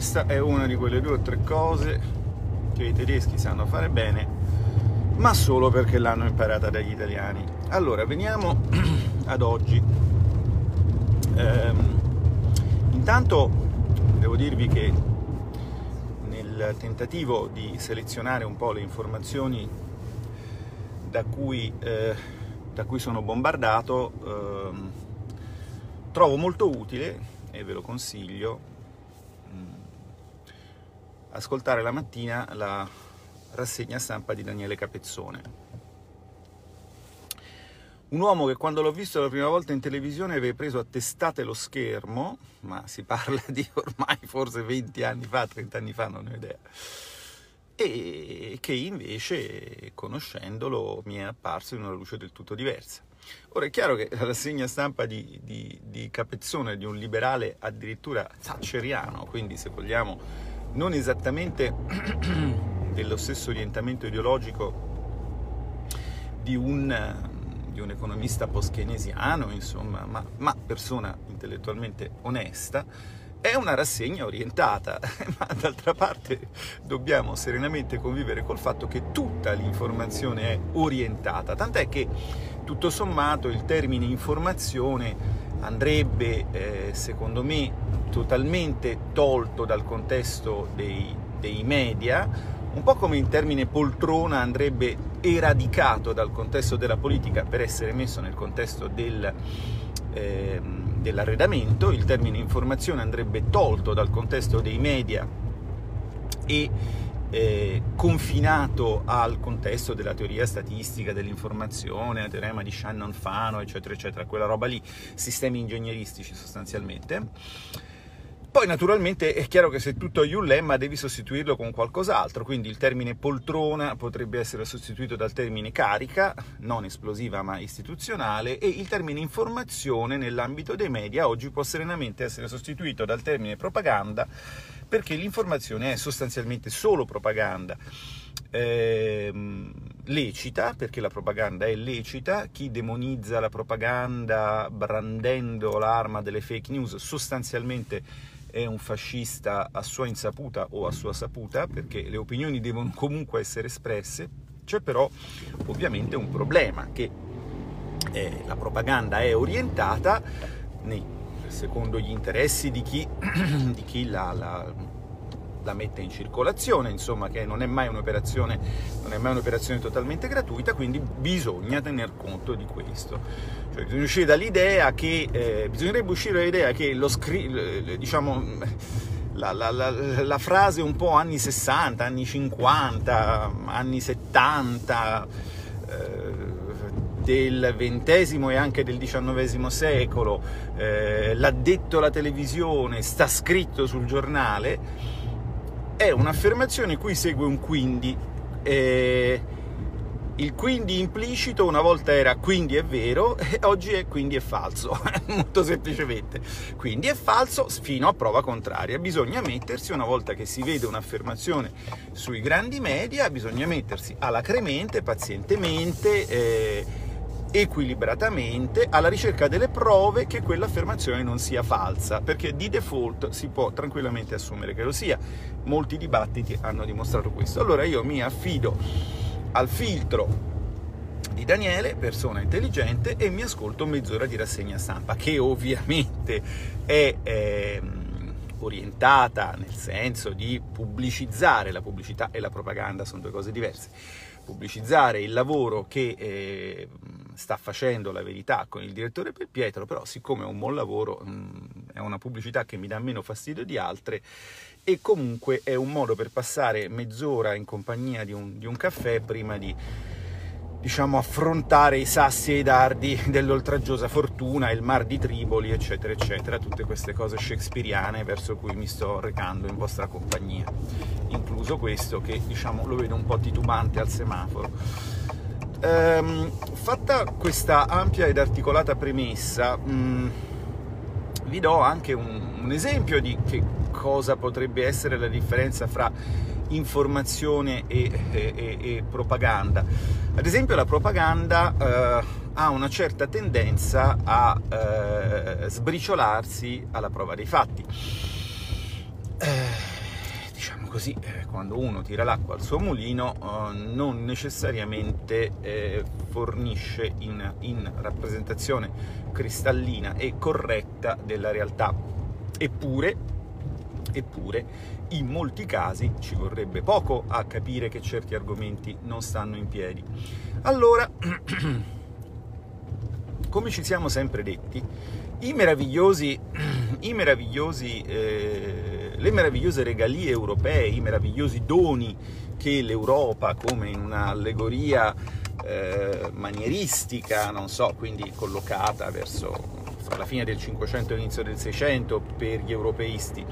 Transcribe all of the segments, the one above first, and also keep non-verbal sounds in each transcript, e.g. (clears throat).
questa è una di quelle due o tre cose che i tedeschi sanno fare bene, ma solo perché l'hanno imparata dagli italiani. Allora, veniamo (clears throat) ad oggi. Ehm, intanto devo dirvi che nel tentativo di selezionare un po' le informazioni da cui, eh, da cui sono bombardato, ehm, trovo molto utile, e ve lo consiglio, ascoltare la mattina la rassegna stampa di Daniele Capezzone. Un uomo che quando l'ho visto la prima volta in televisione aveva preso a testate lo schermo, ma si parla di ormai forse 20 anni fa, 30 anni fa, non ho idea, e che invece conoscendolo mi è apparso in una luce del tutto diversa. Ora è chiaro che la rassegna stampa di, di, di Capezzone, di un liberale addirittura thatcheriano, quindi se vogliamo non esattamente (clears throat) dello stesso orientamento ideologico di un, di un economista post-keynesiano, insomma, ma, ma persona intellettualmente onesta, è una rassegna orientata, (laughs) ma d'altra parte dobbiamo serenamente convivere col fatto che tutta l'informazione è orientata, tant'è che tutto sommato il termine informazione andrebbe, eh, secondo me, totalmente tolto dal contesto dei, dei media, un po' come in termine poltrona andrebbe eradicato dal contesto della politica per essere messo nel contesto del, eh, dell'arredamento, il termine informazione andrebbe tolto dal contesto dei media e eh, confinato al contesto della teoria statistica dell'informazione, il teorema di Shannon-Fano, eccetera, eccetera, quella roba lì, sistemi ingegneristici sostanzialmente. Poi naturalmente è chiaro che se tutto hai un lemma devi sostituirlo con qualcos'altro, quindi il termine poltrona potrebbe essere sostituito dal termine carica, non esplosiva ma istituzionale, e il termine informazione nell'ambito dei media oggi può serenamente essere sostituito dal termine propaganda, perché l'informazione è sostanzialmente solo propaganda. Ehm, lecita, perché la propaganda è lecita, chi demonizza la propaganda brandendo l'arma delle fake news sostanzialmente è un fascista a sua insaputa o a sua saputa, perché le opinioni devono comunque essere espresse, c'è però ovviamente un problema che eh, la propaganda è orientata nei, secondo gli interessi di chi, (clears throat) di chi la, la la mette in circolazione, insomma che non è mai un'operazione, non è mai un'operazione totalmente gratuita, quindi bisogna tener conto di questo. Cioè, bisogna uscire dall'idea che, eh, bisognerebbe uscire dall'idea che lo scri- diciamo, la, la, la, la, frase un po' anni 60, anni 50, anni 70, eh, del XX e anche del XIX secolo, eh, l'ha detto la televisione, sta scritto sul giornale, è un'affermazione cui segue un quindi. Eh, il quindi implicito una volta era quindi è vero (laughs) e oggi è quindi è falso, (laughs) molto semplicemente. Quindi è falso fino a prova contraria. Bisogna mettersi, una volta che si vede un'affermazione sui grandi media, bisogna mettersi alacremente, pazientemente. Eh, equilibratamente alla ricerca delle prove che quell'affermazione non sia falsa, perché di default si può tranquillamente assumere che lo sia. Molti dibattiti hanno dimostrato questo. Allora io mi affido al filtro di Daniele, persona intelligente, e mi ascolto mezz'ora di rassegna stampa, che ovviamente è... Eh, orientata nel senso di pubblicizzare la pubblicità e la propaganda sono due cose diverse pubblicizzare il lavoro che eh, sta facendo la verità con il direttore per Pietro, però siccome è un buon lavoro, mm, è una pubblicità che mi dà meno fastidio di altre e comunque è un modo per passare mezz'ora in compagnia di un, di un caffè prima di diciamo, affrontare i sassi e i dardi dell'oltraggiosa fortuna, il mar di Triboli, eccetera, eccetera, tutte queste cose shakespeariane verso cui mi sto recando in vostra compagnia, incluso questo che diciamo, lo vedo un po' titubante al semaforo. Ehm, fatta questa ampia ed articolata premessa, mh, mm, vi do anche un, un esempio di che cosa potrebbe essere la differenza fra informazione e, e, e propaganda. Ad esempio la propaganda eh, ha una certa tendenza a eh, sbriciolarsi alla prova dei fatti. eh, così, eh, quando uno tira l'acqua al suo mulino, eh, non necessariamente eh, fornisce in, in rappresentazione cristallina e corretta della realtà. Eppure, eppure, in molti casi ci vorrebbe poco a capire che certi argomenti non stanno in piedi. Allora, (clears throat) come ci siamo sempre detti, i meravigliosi, (clears throat) i meravigliosi, eh, le meravigliose regalie europee, i meravigliosi doni che l'Europa, come in un'allegoria eh, manieristica, non so, quindi collocata verso la fine del 500 e l'inizio del 600 per gli europeisti,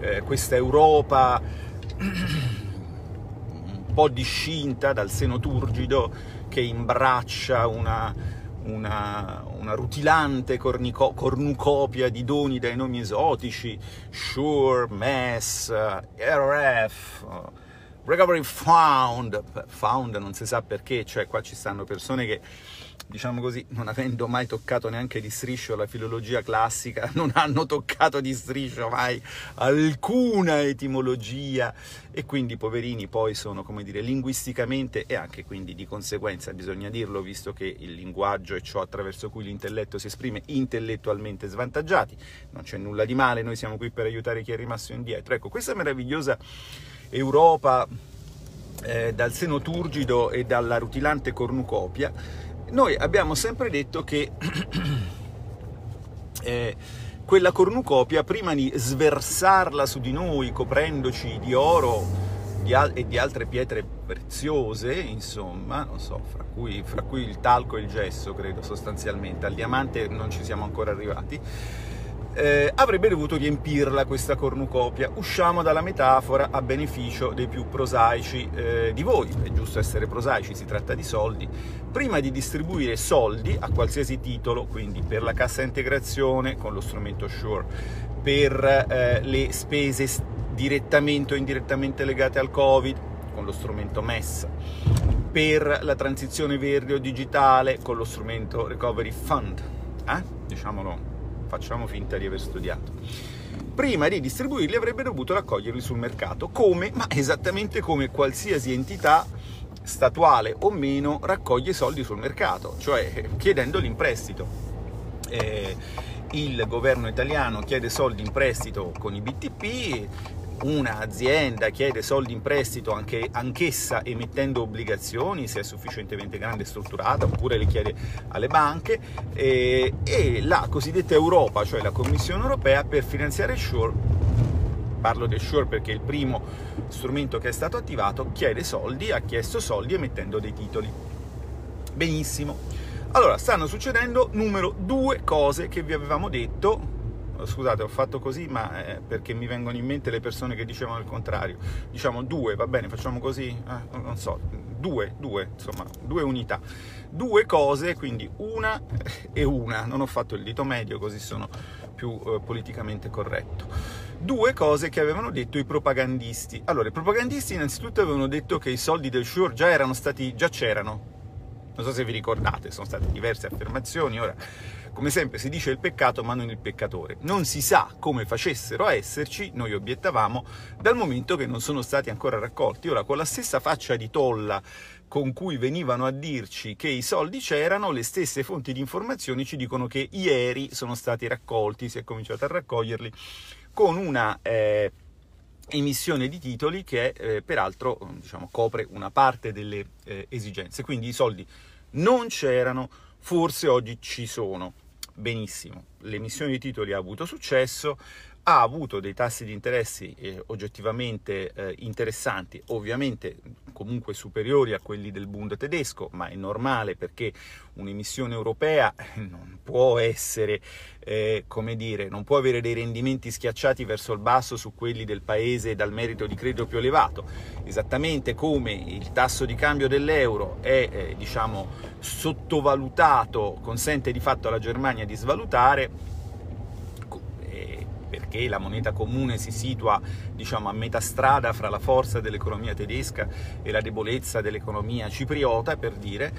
eh, questa Europa (clears throat) un po' discinta dal seno turgido che imbraccia una, una, una rutilante cornico, cornucopia di doni dai nomi esotici, Sure, MES, RF, Recovery Found, Found non si sa perché, cioè qua ci stanno persone che diciamo così, non avendo mai toccato neanche di striscio la filologia classica, (laughs) non hanno toccato di striscio mai alcuna etimologia e quindi i poverini poi sono, come dire, linguisticamente e anche quindi di conseguenza, bisogna dirlo, visto che il linguaggio è ciò attraverso cui l'intelletto si esprime, intellettualmente svantaggiati. Non c'è nulla di male, noi siamo qui per aiutare chi è rimasto indietro. Ecco, questa meravigliosa Europa eh, dal seno turgido e dalla rutilante cornucopia noi abbiamo sempre detto che (clears throat) eh, quella cornucopia, prima di sversarla su di noi, coprendoci di oro di al- e di altre pietre preziose, insomma, non so, fra cui, fra cui il talco e il gesso, credo sostanzialmente, al diamante non ci siamo ancora arrivati, eh, avrebbe dovuto riempirla questa cornucopia. Usciamo dalla metafora a beneficio dei più prosaici eh, di voi, è giusto essere prosaici, si tratta di soldi. Prima di distribuire soldi a qualsiasi titolo, quindi per la cassa integrazione con lo strumento Sure, per eh, le spese direttamente o indirettamente legate al Covid con lo strumento MES, per la transizione verde o digitale con lo strumento Recovery Fund, eh? diciamolo facciamo finta di aver studiato. Prima di distribuirli avrebbe dovuto raccoglierli sul mercato, come, ma esattamente come qualsiasi entità statuale o meno raccoglie soldi sul mercato, cioè chiedendoli in prestito. Eh, il governo italiano chiede soldi in prestito con i BTP, un'azienda chiede soldi in prestito anche, anch'essa emettendo obbligazioni, se è sufficientemente grande e strutturata, oppure le chiede alle banche, e, e la cosiddetta Europa, cioè la Commissione europea, per finanziare Sure, parlo del Sure perché è il primo strumento che è stato attivato, chiede soldi, ha chiesto soldi emettendo dei titoli. Benissimo. Allora, stanno succedendo numero due cose che vi avevamo detto scusate ho fatto così ma eh, perché mi vengono in mente le persone che dicevano il contrario. Diciamo due va bene facciamo così? Eh, non so due due insomma due unità. Due cose quindi una e una. Non ho fatto il dito medio così sono più eh, politicamente corretto. Due cose che avevano detto i propagandisti. Allora i propagandisti innanzitutto avevano detto che i soldi del Sure già erano stati già c'erano. Non so se vi ricordate sono state diverse affermazioni ora come sempre si dice il peccato ma non il peccatore. Non si sa come facessero a esserci, noi obiettavamo, dal momento che non sono stati ancora raccolti. Ora, con la stessa faccia di tolla con cui venivano a dirci che i soldi c'erano, le stesse fonti di informazioni ci dicono che ieri sono stati raccolti, si è cominciato a raccoglierli con una... Eh, emissione di titoli che eh, peraltro diciamo, copre una parte delle eh, esigenze. Quindi i soldi non c'erano, forse oggi ci sono benissimo, l'emissione di titoli ha avuto successo, ha avuto dei tassi di interessi eh, oggettivamente eh, interessanti, ovviamente comunque superiori a quelli del Bund tedesco, ma è normale perché un'emissione europea eh, non può essere, eh, come dire, non può avere dei rendimenti schiacciati verso il basso su quelli del paese dal merito di credito più elevato, esattamente come il tasso di cambio dell'euro è, eh, diciamo, sottovalutato, consente di fatto alla Germania di svalutare, perché la moneta comune si situa diciamo, a metà strada fra la forza dell'economia tedesca e la debolezza dell'economia cipriota, per dire,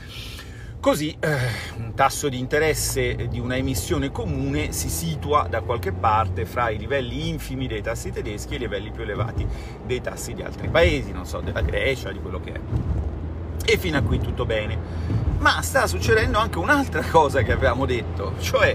Così eh, un tasso di interesse di una emissione comune si situa da qualche parte fra i livelli infimi dei tassi tedeschi e i livelli più elevati dei tassi di altri paesi, non so, della Grecia, di quello che è. E fino a qui tutto bene. Ma sta succedendo anche un'altra cosa che avevamo detto, cioè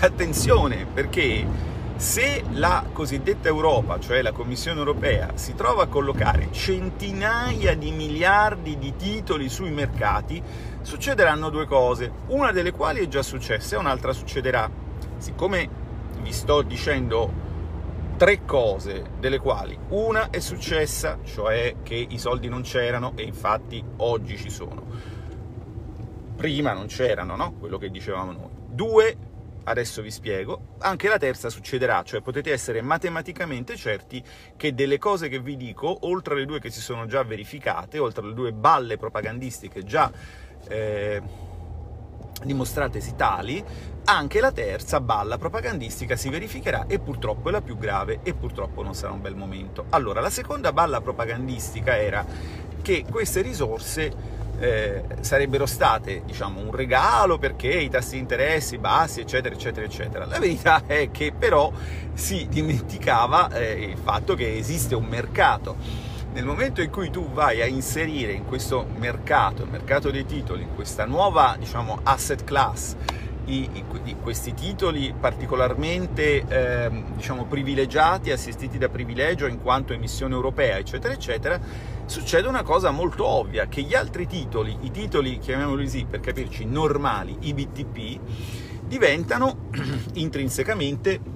attenzione perché se la cosiddetta Europa, cioè la Commissione europea, si trova a collocare centinaia di miliardi di titoli sui mercati, succederanno due cose, una delle quali è già successa e un'altra succederà. Siccome vi sto dicendo tre cose, delle quali una è successa, cioè che i soldi non c'erano e infatti oggi ci sono. Prima non c'erano, no? Quello che dicevamo noi. Due adesso vi spiego, anche la terza succederà, cioè potete essere matematicamente certi che delle cose che vi dico, oltre alle due che si sono già verificate, oltre alle due balle propagandistiche già eh, dimostratesi tali, anche la terza balla propagandistica si verificherà e purtroppo è la più grave e purtroppo non sarà un bel momento. Allora, la seconda balla propagandistica era che queste risorse eh, sarebbero state diciamo, un regalo perché i tassi di interessi bassi, eccetera, eccetera, eccetera. La verità (laughs) è che però si dimenticava eh, il fatto che esiste un mercato. Nel momento in cui tu vai a inserire in questo mercato, il mercato dei titoli, in questa nuova diciamo, asset class, i, i, questi titoli particolarmente eh, diciamo, privilegiati, assistiti da privilegio in quanto emissione europea, eccetera, eccetera, succede una cosa molto ovvia, che gli altri titoli, i titoli, chiamiamoli così per capirci, normali, i BTP, diventano (clears throat) intrinsecamente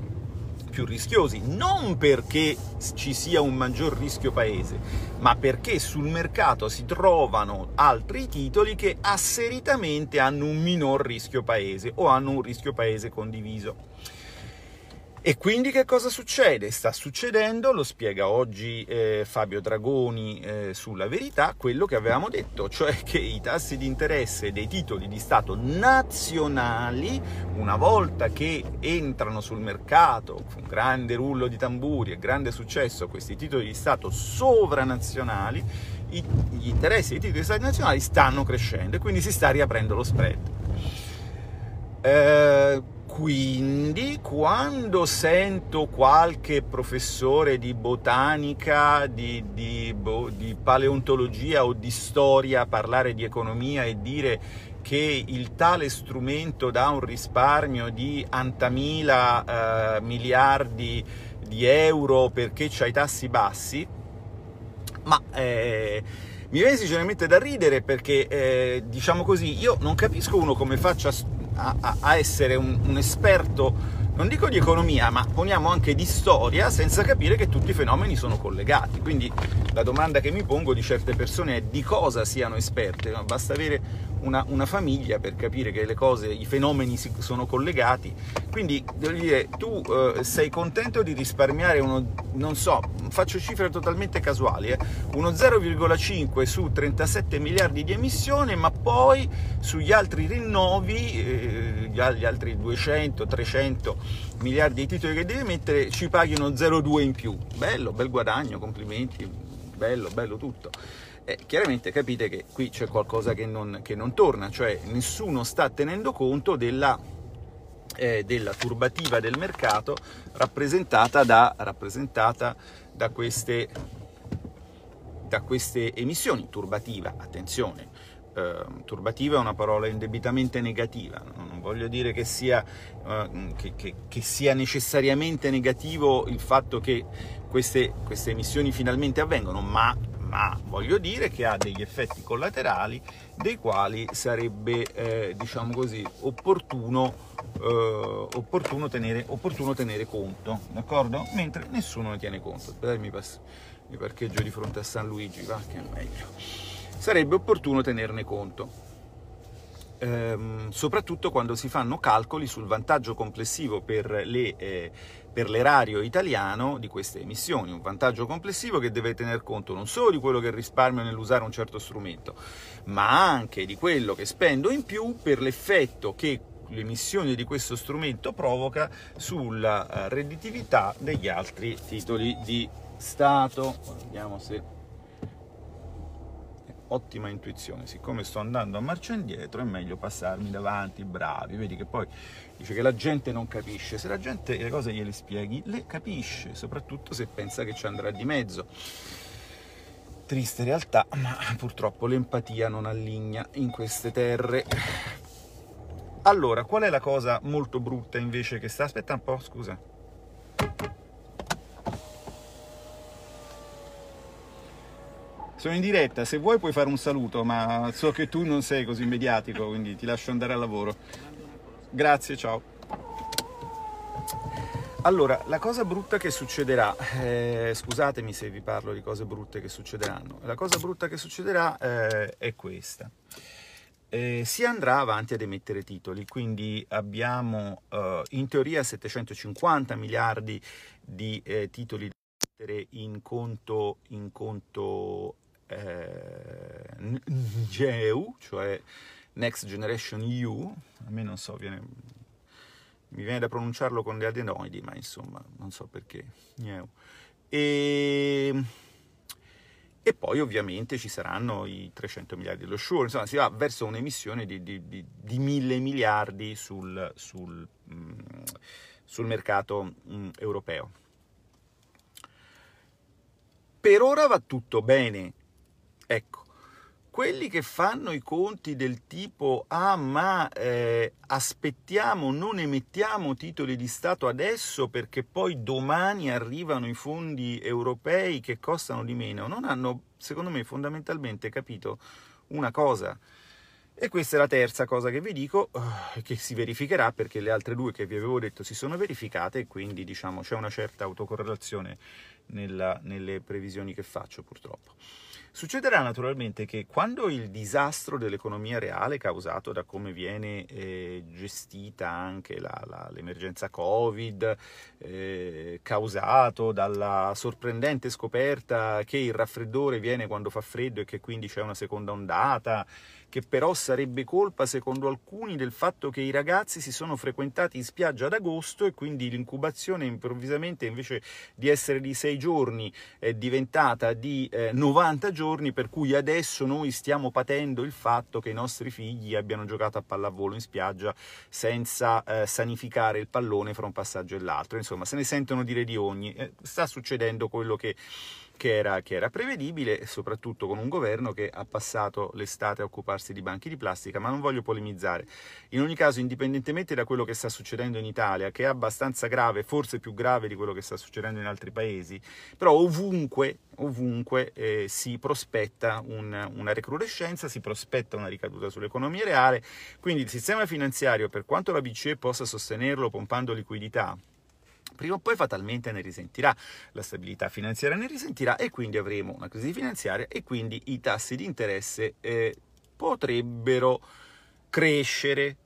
più rischiosi, non perché ci sia un maggior rischio paese, ma perché sul mercato si trovano altri titoli che asseritamente hanno un minor rischio paese o hanno un rischio paese condiviso. E quindi che cosa succede? Sta succedendo, lo spiega oggi eh, Fabio Dragoni eh, sulla verità, quello che avevamo detto, cioè che i tassi di interesse dei titoli di Stato nazionali, una volta che entrano sul mercato, con grande rullo di tamburi e grande successo, questi titoli di Stato sovranazionali, i, gli interessi dei titoli di Stato nazionali stanno crescendo e quindi si sta riaprendo lo spread. Eh, quindi quando sento qualche professore di botanica, di, di, di, paleontologia o di storia parlare di economia e dire che il tale strumento dà un risparmio di antamila eh, miliardi di euro perché c'ha i tassi bassi, ma eh, mi viene sinceramente da ridere perché, eh, diciamo così, io non capisco uno come faccia a a, a essere un, un esperto non dico di economia, ma poniamo anche di storia, senza capire che tutti i fenomeni sono collegati. Quindi la domanda che mi pongo di certe persone è di cosa siano esperte, basta avere una, una, famiglia per capire che le cose, i fenomeni si, sono collegati. Quindi, devo dire, tu eh, sei contento di risparmiare uno, non so, faccio cifre totalmente casuali, eh, uno 0,5 su 37 miliardi di emissione, ma poi sugli altri rinnovi, eh, gli, altri 200, 300 miliardi di titoli che devi mettere, ci paghi uno 0,2 in più. Bello, bel guadagno, complimenti, bello, bello tutto eh, chiaramente capite che qui c'è qualcosa che non, che non, torna, cioè nessuno sta tenendo conto della, eh, della turbativa del mercato rappresentata da, rappresentata da, queste, da queste emissioni. Turbativa, attenzione, eh, turbativa è una parola indebitamente negativa, non voglio dire che sia, eh, che, che, che sia, necessariamente negativo il fatto che queste, queste emissioni finalmente avvengono, ma ma voglio dire che ha degli effetti collaterali dei quali sarebbe, eh, diciamo così, opportuno, eh, opportuno, tenere, opportuno, tenere, conto, d'accordo? Mentre nessuno ne tiene conto. Mi, passo, mi parcheggio di fronte a San Luigi, va, che è meglio. Sarebbe opportuno tenerne conto. Ehm, soprattutto quando si fanno calcoli sul vantaggio complessivo per le eh, per l'erario italiano di queste emissioni, un vantaggio complessivo che deve tener conto non solo di quello che risparmio nell'usare un certo strumento, ma anche di quello che spendo in più per l'effetto che l'emissione di questo strumento provoca sulla eh, redditività degli altri titoli di Stato. Vediamo se ottima intuizione, siccome sto andando a marcia indietro è meglio passarmi davanti, bravi, vedi che poi dice che la gente non capisce, se la gente le cose gliele spieghi, le capisce, soprattutto se pensa che ci andrà di mezzo. Triste realtà, ma purtroppo l'empatia non alligna in queste terre. Allora, qual è la cosa molto brutta invece che sta... Aspetta un po', scusa. Sono in diretta, se vuoi puoi fare un saluto, ma so che tu non sei così mediatico, quindi ti lascio andare al lavoro. Grazie, ciao. Allora, la cosa brutta che succederà, eh, scusatemi se vi parlo di cose brutte che succederanno, la cosa brutta che succederà eh, è questa. Eh, si andrà avanti ad emettere titoli, quindi abbiamo eh, in teoria 750 miliardi di eh, titoli da mettere in conto, in conto eh, NGEU, cioè Next Generation EU, a me non so, viene, mi viene da pronunciarlo con le adenoidi, ma insomma, non so perché. E, e poi ovviamente ci saranno i 300 miliardi dello Sure, insomma si va verso un'emissione di, di, di, di mille miliardi sul, sul, mm, sul mercato mm, europeo. Per ora va tutto bene, Ecco, quelli che fanno i conti del tipo ah ma eh, aspettiamo, non emettiamo titoli di Stato adesso perché poi domani arrivano i fondi europei che costano di meno, non hanno secondo me fondamentalmente capito una cosa. E questa è la terza cosa che vi dico, uh, che si verificherà perché le altre due che vi avevo detto si sono verificate e quindi diciamo c'è una certa autocorrelazione nella, nelle previsioni che faccio purtroppo. Succederà naturalmente che quando il disastro dell'economia reale causato da come viene eh, gestita anche la, la, l'emergenza Covid, eh, causato dalla sorprendente scoperta che il raffreddore viene quando fa freddo e che quindi c'è una seconda ondata, che però sarebbe colpa, secondo alcuni, del fatto che i ragazzi si sono frequentati in spiaggia ad agosto e quindi l'incubazione improvvisamente invece di essere di 6 giorni è diventata di eh, 90 giorni, per cui adesso noi stiamo patendo il fatto che i nostri figli abbiano giocato a pallavolo in spiaggia senza eh, sanificare il pallone fra un passaggio e l'altro. Insomma, se ne sentono dire di ogni. Eh, sta succedendo quello che che era, che era, prevedibile, soprattutto con un governo che ha passato l'estate a occuparsi di banchi di plastica, ma non voglio polemizzare. In ogni caso, indipendentemente da quello che sta succedendo in Italia, che è abbastanza grave, forse più grave di quello che sta succedendo in altri paesi, però ovunque, ovunque eh, si prospetta un, una recrudescenza, si prospetta una ricaduta sull'economia reale, quindi il sistema finanziario, per quanto la BCE possa sostenerlo pompando liquidità, prima o poi fatalmente ne risentirà, la stabilità finanziaria ne risentirà e quindi avremo una crisi finanziaria e quindi i tassi di interesse eh, potrebbero crescere,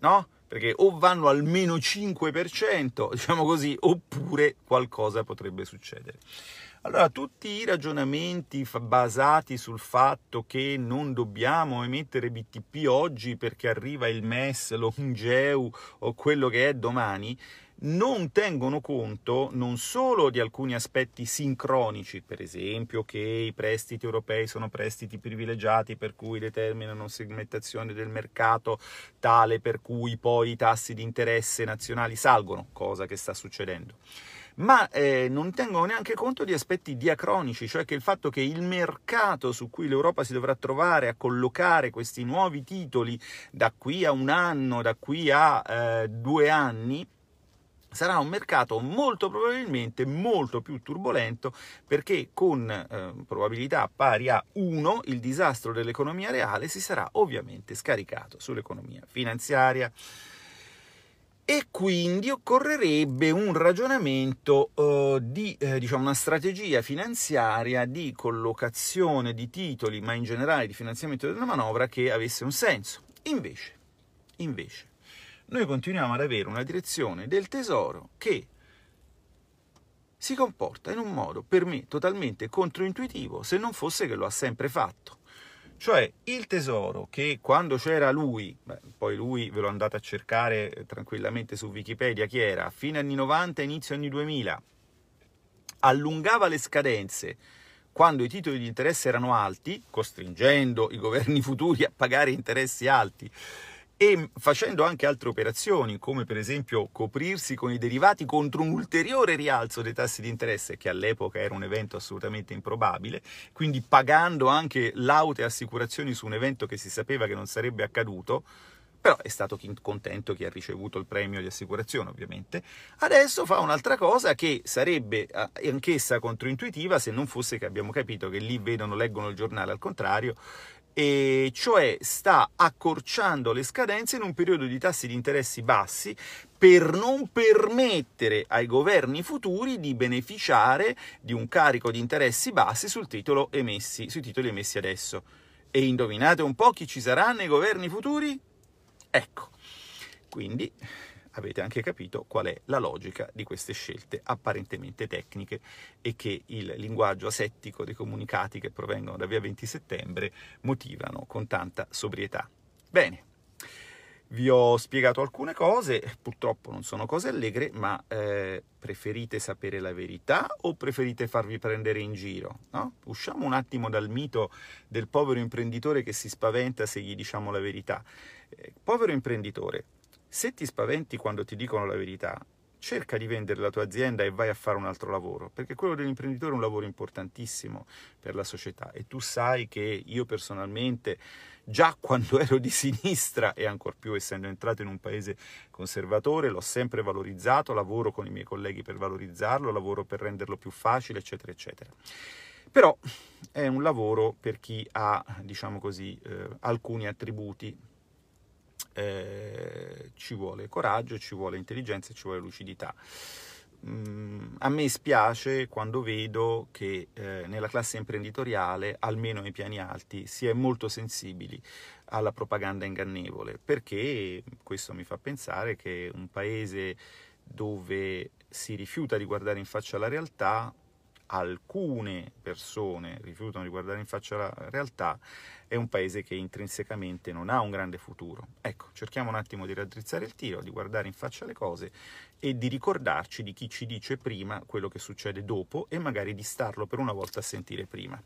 no? Perché o vanno al meno 5%, diciamo così, oppure qualcosa potrebbe succedere. Allora, tutti i ragionamenti basati sul fatto che non dobbiamo emettere BTP oggi perché arriva il MES, l'ONGEU o quello che è domani, non tengono conto non solo di alcuni aspetti sincronici, per esempio che i prestiti europei sono prestiti privilegiati per cui determinano segmentazione del mercato tale per cui poi i tassi di interesse nazionali salgono, cosa che sta succedendo. Ma eh, non tengono neanche conto di aspetti diacronici, cioè che il fatto che il mercato su cui l'Europa si dovrà trovare a collocare questi nuovi titoli da qui a un anno, da qui a eh, due anni, sarà un mercato molto probabilmente molto più turbolento perché con eh, probabilità pari a 1 il disastro dell'economia reale si sarà ovviamente scaricato sull'economia finanziaria e quindi occorrerebbe un ragionamento uh, di, eh, diciamo, una strategia finanziaria di collocazione di titoli, ma in generale di finanziamento della manovra che avesse un senso. Invece, invece noi continuiamo ad avere una direzione del tesoro che si comporta in un modo per me totalmente controintuitivo se non fosse che lo ha sempre fatto. Cioè il tesoro che quando c'era lui, beh, poi lui ve lo andate a cercare tranquillamente su Wikipedia chi era, fine anni 90 inizio anni 2000, allungava le scadenze quando i titoli di interesse erano alti, costringendo i governi futuri a pagare interessi alti e facendo anche altre operazioni, come per esempio coprirsi con i derivati contro un ulteriore rialzo dei tassi di interesse, che all'epoca era un evento assolutamente improbabile, quindi pagando anche laute assicurazioni su un evento che si sapeva che non sarebbe accaduto, però è stato contento chi ha ricevuto il premio di assicurazione ovviamente. Adesso fa un'altra cosa che sarebbe eh, anch'essa controintuitiva se non fosse che abbiamo capito che lì vedono, leggono il giornale al contrario e cioè sta accorciando le scadenze in un periodo di tassi di interessi bassi per non permettere ai governi futuri di beneficiare di un carico di interessi bassi sul titolo emessi, sui titoli emessi adesso. E indovinate un po' chi ci sarà nei governi futuri? Ecco, quindi avete anche capito qual è la logica di queste scelte apparentemente tecniche e che il linguaggio asettico dei comunicati che provengono da via 20 settembre motivano con tanta sobrietà. Bene, vi ho spiegato alcune cose, purtroppo non sono cose allegre, ma eh, preferite sapere la verità o preferite farvi prendere in giro? No? Usciamo un attimo dal mito del povero imprenditore che si spaventa se gli diciamo la verità. Eh, povero imprenditore, se ti spaventi quando ti dicono la verità, cerca di vendere la tua azienda e vai a fare un altro lavoro, perché quello dell'imprenditore è un lavoro importantissimo per la società e tu sai che io personalmente già (laughs) quando ero di sinistra e ancor più essendo entrato in un paese conservatore l'ho sempre valorizzato, lavoro con i miei colleghi per valorizzarlo, lavoro per renderlo più facile, eccetera, eccetera. Però è un lavoro per chi ha, diciamo così, eh, alcuni attributi eh, ci vuole coraggio, ci vuole intelligenza e ci vuole lucidità. Mm, a me spiace quando vedo che eh, nella classe imprenditoriale, almeno nei piani alti, si è molto sensibili alla propaganda ingannevole, perché questo mi fa pensare che un paese dove si rifiuta di guardare in faccia la realtà alcune persone rifiutano di guardare in faccia la realtà, è un paese che intrinsecamente non ha un grande futuro. Ecco, cerchiamo un attimo di raddrizzare il tiro, di guardare in faccia le cose e di ricordarci di chi ci dice prima quello che succede dopo e magari di starlo per una volta a sentire prima.